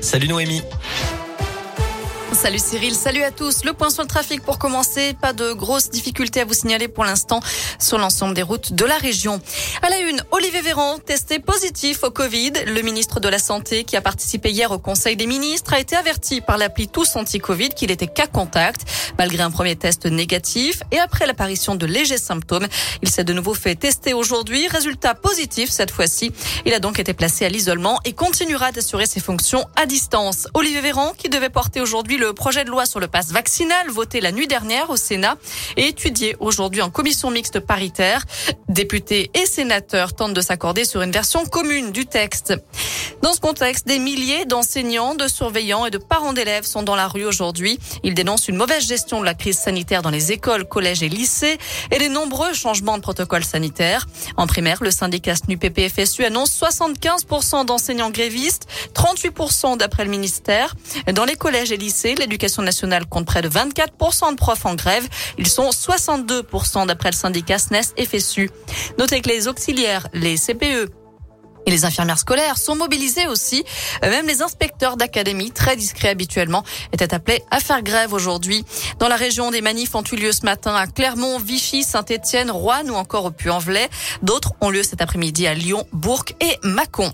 Salut Noémie. Salut Cyril, salut à tous. Le point sur le trafic pour commencer. Pas de grosses difficultés à vous signaler pour l'instant sur l'ensemble des routes de la région. À la une, Olivier Véran, testé positif au Covid. Le ministre de la Santé, qui a participé hier au Conseil des ministres, a été averti par l'appli Tous Anti-Covid qu'il était cas contact, malgré un premier test négatif. Et après l'apparition de légers symptômes, il s'est de nouveau fait tester aujourd'hui. Résultat positif cette fois-ci. Il a donc été placé à l'isolement et continuera d'assurer ses fonctions à distance. Olivier Véran, qui devait porter aujourd'hui le projet de loi sur le passe vaccinal voté la nuit dernière au Sénat et étudié aujourd'hui en commission mixte paritaire. Députés et sénateurs tentent de s'accorder sur une version commune du texte. Dans ce contexte, des milliers d'enseignants, de surveillants et de parents d'élèves sont dans la rue aujourd'hui. Ils dénoncent une mauvaise gestion de la crise sanitaire dans les écoles, collèges et lycées et les nombreux changements de protocole sanitaire. En primaire, le syndicat SNUPP-FSU annonce 75% d'enseignants grévistes, 38% d'après le ministère. Dans les collèges et lycées, l'éducation nationale compte près de 24% de profs en grève. Ils sont 62% d'après le syndicat SNES-FSU. Notez que les auxiliaires, les CPE, et les infirmières scolaires sont mobilisées aussi. Même les inspecteurs d'académie, très discrets habituellement, étaient appelés à faire grève aujourd'hui. Dans la région, des manifs ont eu lieu ce matin à Clermont, Vichy, Saint-Étienne, Rouen ou encore au Puy-en-Velay. D'autres ont lieu cet après-midi à Lyon, Bourg et Mâcon.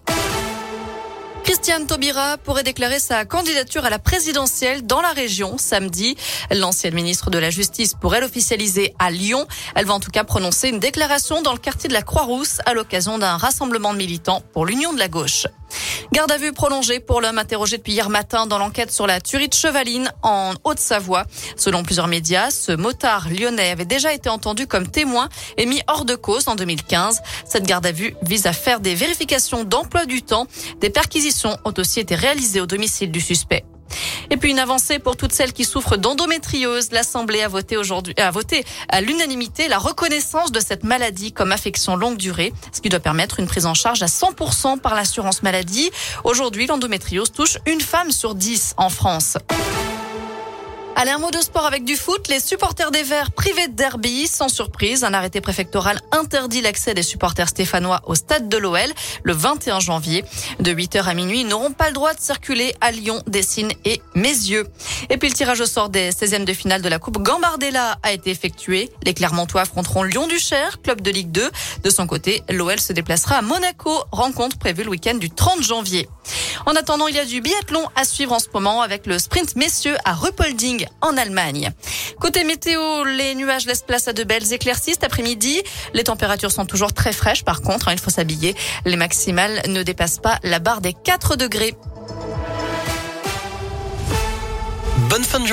Christiane Taubira pourrait déclarer sa candidature à la présidentielle dans la région samedi. L'ancienne ministre de la Justice pourrait l'officialiser à Lyon. Elle va en tout cas prononcer une déclaration dans le quartier de la Croix-Rousse à l'occasion d'un rassemblement de militants pour l'Union de la gauche. Garde à vue prolongée pour l'homme interrogé depuis hier matin dans l'enquête sur la tuerie de Chevaline en Haute-Savoie. Selon plusieurs médias, ce motard lyonnais avait déjà été entendu comme témoin et mis hors de cause en 2015. Cette garde à vue vise à faire des vérifications d'emploi du temps. Des perquisitions ont aussi été réalisées au domicile du suspect. Et puis une avancée pour toutes celles qui souffrent d'endométriose. L'Assemblée a voté aujourd'hui, a voté à l'unanimité la reconnaissance de cette maladie comme affection longue durée, ce qui doit permettre une prise en charge à 100% par l'assurance maladie. Aujourd'hui, l'endométriose touche une femme sur dix en France. Allez, un mot de sport avec du foot. Les supporters des Verts privés de derby, sans surprise, un arrêté préfectoral interdit l'accès des supporters stéphanois au stade de l'OL le 21 janvier. De 8h à minuit, ils n'auront pas le droit de circuler à Lyon, Dessines et Mézieux. Et puis le tirage au sort des 16e de finale de la Coupe Gambardella a été effectué. Les Clermontois affronteront Lyon-Duchère, club de Ligue 2. De son côté, l'OL se déplacera à Monaco, rencontre prévue le week-end du 30 janvier. En attendant, il y a du biathlon à suivre en ce moment avec le sprint messieurs à Ruppolding en Allemagne. Côté météo, les nuages laissent place à de belles éclaircies cet après-midi. Les températures sont toujours très fraîches par contre, hein, il faut s'habiller. Les maximales ne dépassent pas la barre des 4 degrés. Bonne fin de journée.